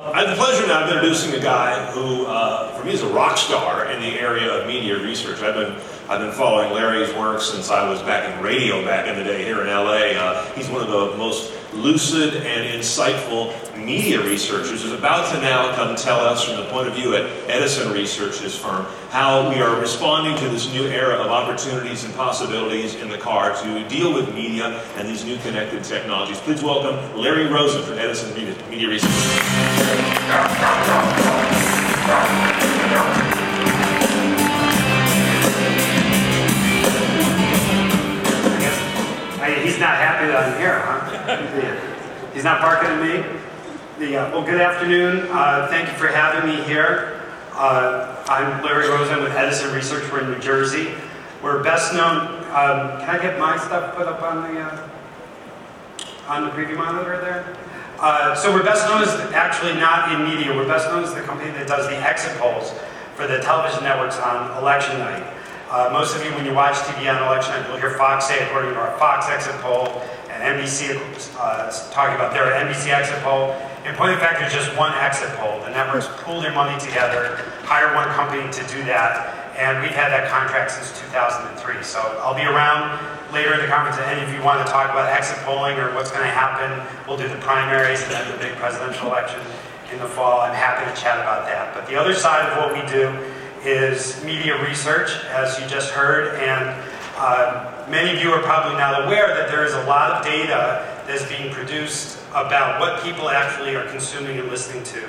I have the pleasure now of introducing a guy who, uh, for me, is a rock star in the area of media research. I've been, I've been following Larry's work since I was back in radio back in the day here in LA. Uh, he's one of the most lucid and insightful media researchers is about to now come tell us from the point of view at Edison Research, his firm, how we are responding to this new era of opportunities and possibilities in the car to deal with media and these new connected technologies. Please welcome Larry Rosin from Edison Media, media Research. He's not happy that I'm here, huh? He's not barking at me? The, uh, well, good afternoon. Uh, thank you for having me here. Uh, I'm Larry Rosin with Edison Research. We're in New Jersey. We're best known. Um, can I get my stuff put up on the uh, on the preview monitor there? Uh, so we're best known as actually not in media. We're best known as the company that does the exit polls for the television networks on election night. Uh, most of you, when you watch TV on election night, you'll hear Fox say, according to our Fox exit poll, and NBC uh, talking about their NBC exit poll. In point of fact, there's just one exit poll. The networks pool their money together, hire one company to do that, and we've had that contract since 2003. So I'll be around later in the conference if any of you want to talk about exit polling or what's going to happen. We'll do the primaries and then the big presidential election in the fall. I'm happy to chat about that. But the other side of what we do is media research, as you just heard, and uh, many of you are probably not aware that there is a lot of data that's being produced about what people actually are consuming and listening to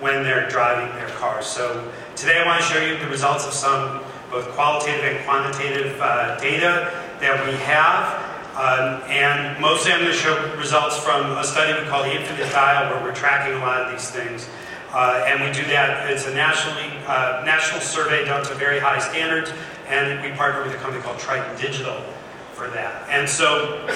when they're driving their cars. So today I want to show you the results of some both qualitative and quantitative uh, data that we have. Um, and mostly I'm going to show results from a study we call the Infinite Dial where we're tracking a lot of these things. Uh, and we do that, it's a nationally, uh, national survey done to very high standards, and we partner with a company called Triton Digital for that. And so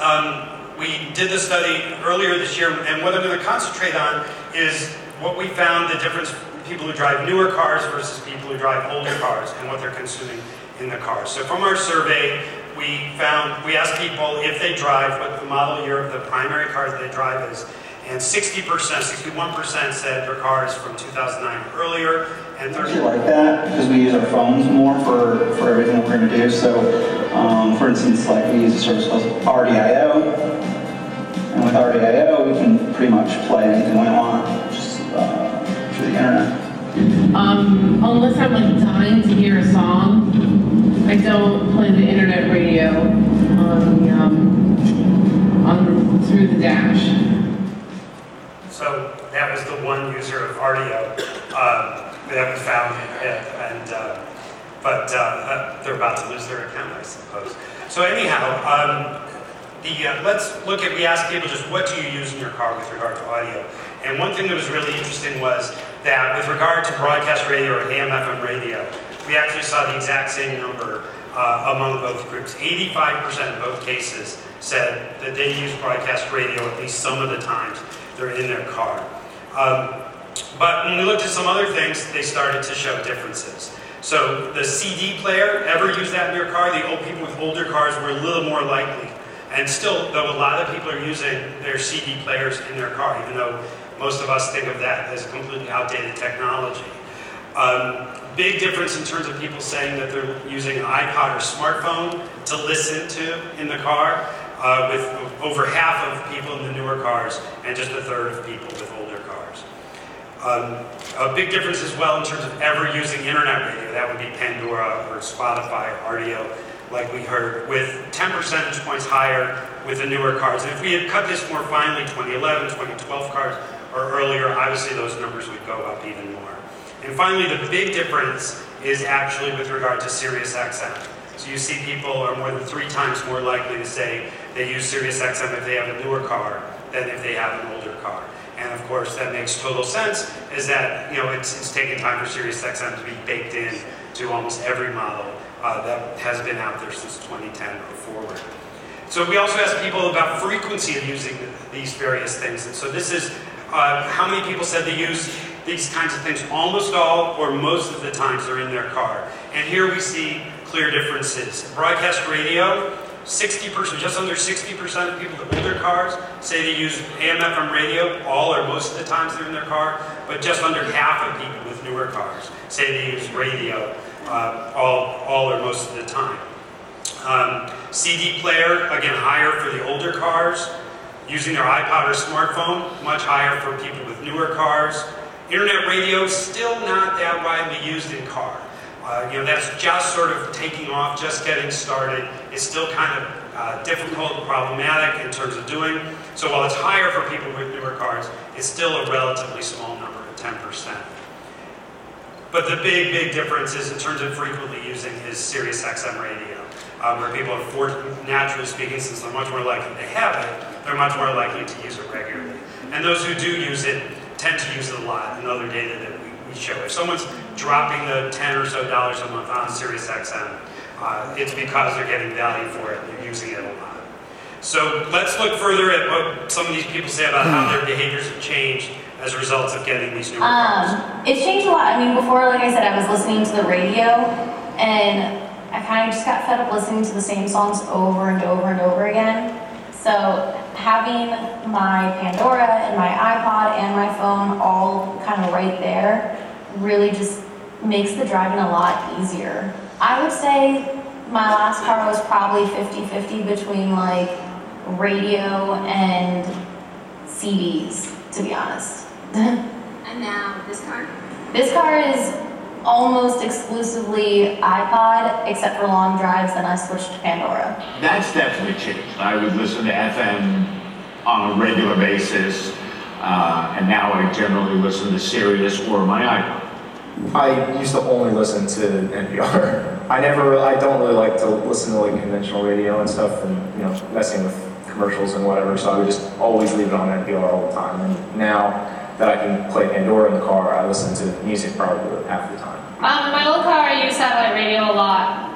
um, we did the study earlier this year, and what I'm going to concentrate on is what we found the difference people who drive newer cars versus people who drive older cars and what they're consuming in the cars. So from our survey, we found, we asked people if they drive, what the model year of the primary car they drive is, and 60%, 61% said their car is from 2009 or earlier, and 30 actually like that because we use our phones more for, for everything we're going to do. So, um, for instance, like we use a service called RDIO, and with RDIO, we can pretty much play anything we want just uh, through the internet. Um, unless I'm like dying to hear a song, I don't play the internet radio on the, um, on through the dash. So that was the one user of RDIO uh, that we found, and uh, but uh, uh, they're about to lose their account, I suppose. So anyhow, um, the uh, let's look at. We asked people just what do you use in your car with regard to audio, and one thing that was really interesting was that with regard to broadcast radio or AM/FM radio, we actually saw the exact same number uh, among both groups. 85% in both cases said that they use broadcast radio at least some of the times they're in their car. Um, but when we looked at some other things, they started to show differences. So the CD player, ever use that in your car? The old people with older cars were a little more likely. And still, though a lot of people are using their CD players in their car, even though most of us think of that as completely outdated technology. Um, big difference in terms of people saying that they're using an iPod or smartphone to listen to in the car uh, with over half of people in the newer cars and just a third of people with older cars. Um, a big difference as well in terms of ever using internet radio. That would be Pandora or Spotify, RDIO, like we heard, with 10 percentage points higher with the newer cars. And if we had cut this more finely, 2011, 2012 cars or earlier, obviously those numbers would go up even more. And finally, the big difference is actually with regard to Sirius XM. So you see people are more than three times more likely to say they use SiriusXM if they have a newer car than if they have an older car. And of course, that makes total sense, is that you know it's, it's taken time for SiriusXM to be baked in to almost every model uh, that has been out there since 2010 or forward. So we also asked people about frequency of using these various things. And so this is uh, how many people said they use these kinds of things almost all or most of the times they're in their car. And here we see clear differences. Broadcast radio, 60%, just under 60% of people with older cars say they use AM FM radio all or most of the times they're in their car, but just under half of people with newer cars say they use radio uh, all, all or most of the time. Um, CD player, again, higher for the older cars. Using their iPod or smartphone, much higher for people with newer cars. Internet radio, still not that widely used in car. Uh, you know, that's just sort of taking off, just getting started. It's still kind of uh, difficult and problematic in terms of doing. So while it's higher for people with newer cars, it's still a relatively small number, 10%. But the big, big difference is in terms of frequently using is Sirius XM radio, uh, where people are, for, naturally speaking, since they're much more likely to have it, they're much more likely to use it regularly. And those who do use it tend to use it a lot in other data that we show. If someone's dropping the 10 or so dollars a month on Sirius XM, uh, it's because they're getting value for it, they're using it a lot. So let's look further at what some of these people say about how their behaviors have changed as a result of getting these newer cars. Um, it's changed a lot. I mean, before, like I said, I was listening to the radio, and I kind of just got fed up listening to the same songs over and over and over again. So having my Pandora and my iPod and my phone all kind of right there really just makes the driving a lot easier. I would say my last car was probably 50-50 between like radio and CDs, to be honest. And now this car? This car is almost exclusively iPod, except for long drives, then I switched to Pandora. That's definitely changed. I would listen to FM on a regular basis, uh, and now I generally listen to Sirius or my iPod. I used to only listen to NPR. I never, I don't really like to listen to like conventional radio and stuff, and you know, messing with commercials and whatever. So I would just always leave it on NPR all the time. And now that I can play Pandora in the car, I listen to music probably half the time. Um, my old car, I used satellite radio a lot,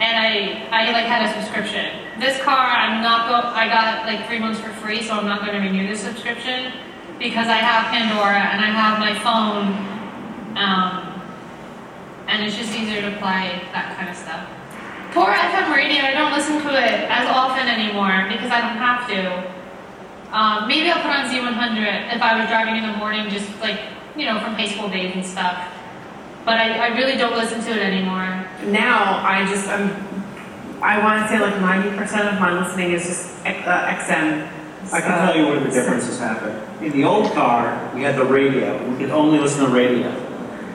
and I, I like had a subscription. This car, I'm not go, I got like three months for free, so I'm not going to renew the subscription because I have Pandora and I have my phone, um, and it's just easier to play that kind of stuff. Poor FM radio, I don't listen to it as often anymore because I don't have to. Um, maybe I'll put on Z100 if I was driving in the morning, just like, you know, from high school days and stuff. But I, I really don't listen to it anymore. Now, I just, I'm, I want to say like 90% of my listening is just uh, XM. I can tell you where the differences happen. In the old car, we had the radio. We could only listen to radio.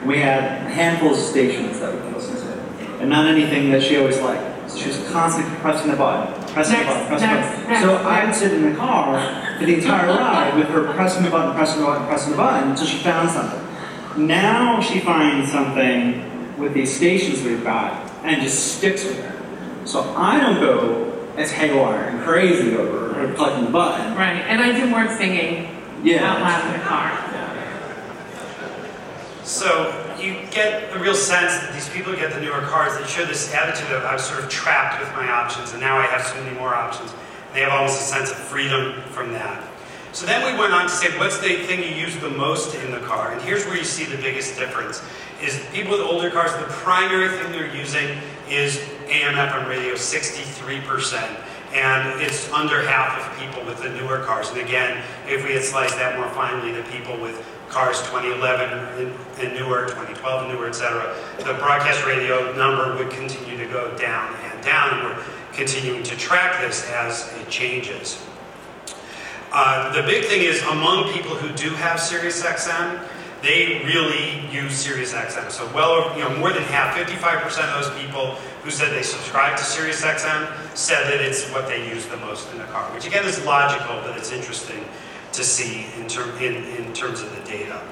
We had handfuls of stations that we could listen to, and not anything that she always liked. So she was constantly pressing the button, pressing Next, the button, pressing next, the button. next, so next. I would sit in the car for the entire ride with her pressing the button, pressing the button, pressing the button until she found something. Now she finds something with these stations we've got and just sticks with it. So I don't go as haywire and crazy over her clicking the button. Right, and I do more singing Yeah. out loud in the car. So you get the real sense that these people get the newer cars, they show this attitude of I was sort of trapped with my options and now I have so many more options. And they have almost a sense of freedom from that. So then we went on to say, what's the thing you use the most in the car? And here's where you see the biggest difference. Is people with older cars, the primary thing they're using is AM FM radio, 63%. And it's under half of people with the newer cars. And again, if we had sliced that more finely the people with cars 2011 and, newer, 2012 and newer, et cetera, the broadcast radio number would continue to go down and down. And we're continuing to track this as it changes. Uh, the big thing is among people who do have Sirius XM, they really use Sirius XM. So well, you know, more than half, 55% of those people who said they subscribe to Sirius XM said that it's what they use the most in the car, which again is logical, but it's interesting to see in, term, in, in terms of the data.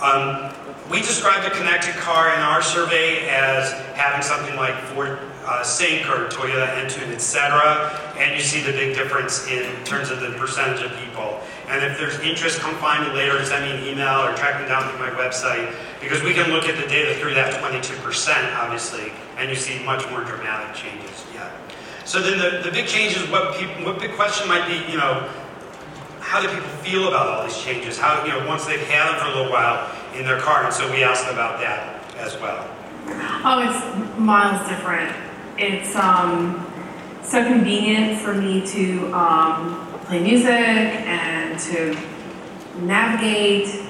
Um, we described a connected car in our survey as having something like Ford uh, or Toyota Entune, etc. And you see the big difference in terms of the percentage of people. And if there's interest, come find me later, send me an email or track me down through my website because we can look at the data through that 22%, obviously, and you see much more dramatic changes yet. So then the, the big change is what people, what big question might be, you know, how do people feel about all these changes? How, you know, once they've had them for a little while in their car, and so we asked them about that as well. Oh, it's miles different. It's um, so convenient for me to um, play music and to navigate,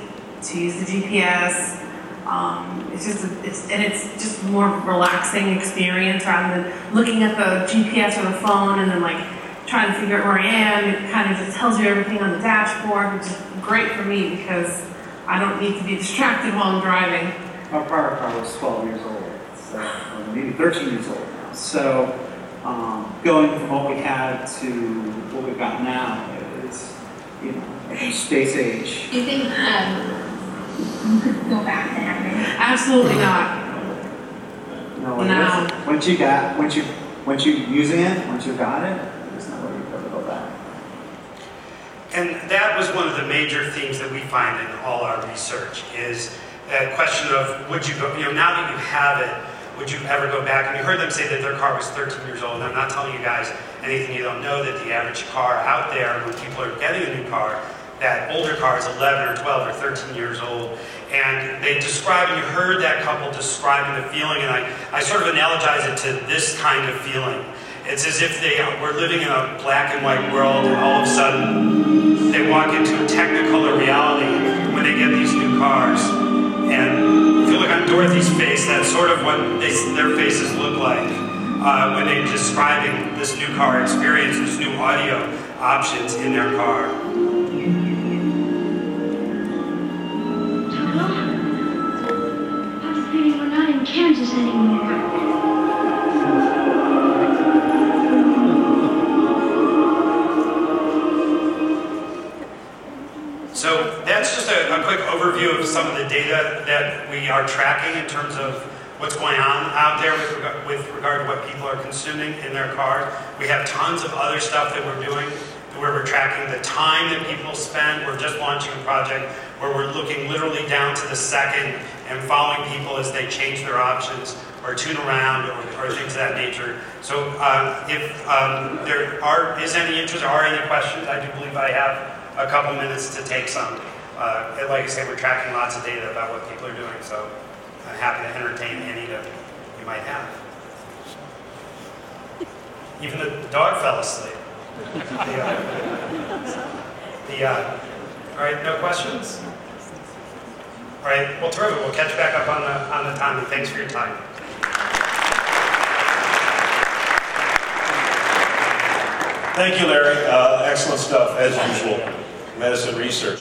to use the GPS. Um, it's just, a, it's, and it's just more relaxing experience rather than looking at the GPS or the phone and then like trying to figure out where I am. It kind of just tells you everything on the dashboard, which is great for me because I don't need to be distracted while I'm driving. Our prior car was 12 years old, so maybe 13 years old. So um, going from what we had to what we've got now is, you know, like space age. Do you think um, you could go back to having? Absolutely not. No, when No. it's- once you got, once you, once you're using it, once you've got it, there's no way you could go back. And that was one of the major themes that we find in all our research is that question of would you go, you know, now that you have it, would you ever go back? And you heard them say that their car was 13 years old. And I'm not telling you guys anything you don't know that the average car out there, when people are getting a new car, that older car is 11 or 12 or 13 years old. And they describe, and you heard that couple describing the feeling, and I, I sort of analogize it to this kind of feeling. It's as if they were living in a black and white world, and all of a sudden they walk into a technicolor reality when they get these new cars. And Dorothy's face, that's sort of what they, their faces look like uh, when they're describing this new car experience, this new audio options in their car. I was thinking we're not in Kansas anymore. Data that we are tracking in terms of what's going on out there with, reg- with regard to what people are consuming in their cars. We have tons of other stuff that we're doing where we're tracking the time that people spend. We're just launching a project where we're looking literally down to the second and following people as they change their options or tune around or, or things of that nature. So uh, if um, there are, is any interest or are any questions, I do believe I have a couple minutes to take some. Uh, like I say, we're tracking lots of data about what people are doing, so I'm happy to entertain any that you might have. Even the dog fell asleep. The, uh, the, uh, all right, no questions? All right, well, terrific. We'll catch back up on the, on the time, and thanks for your time. Thank you, Larry. Uh, excellent stuff, as usual. Edison Research.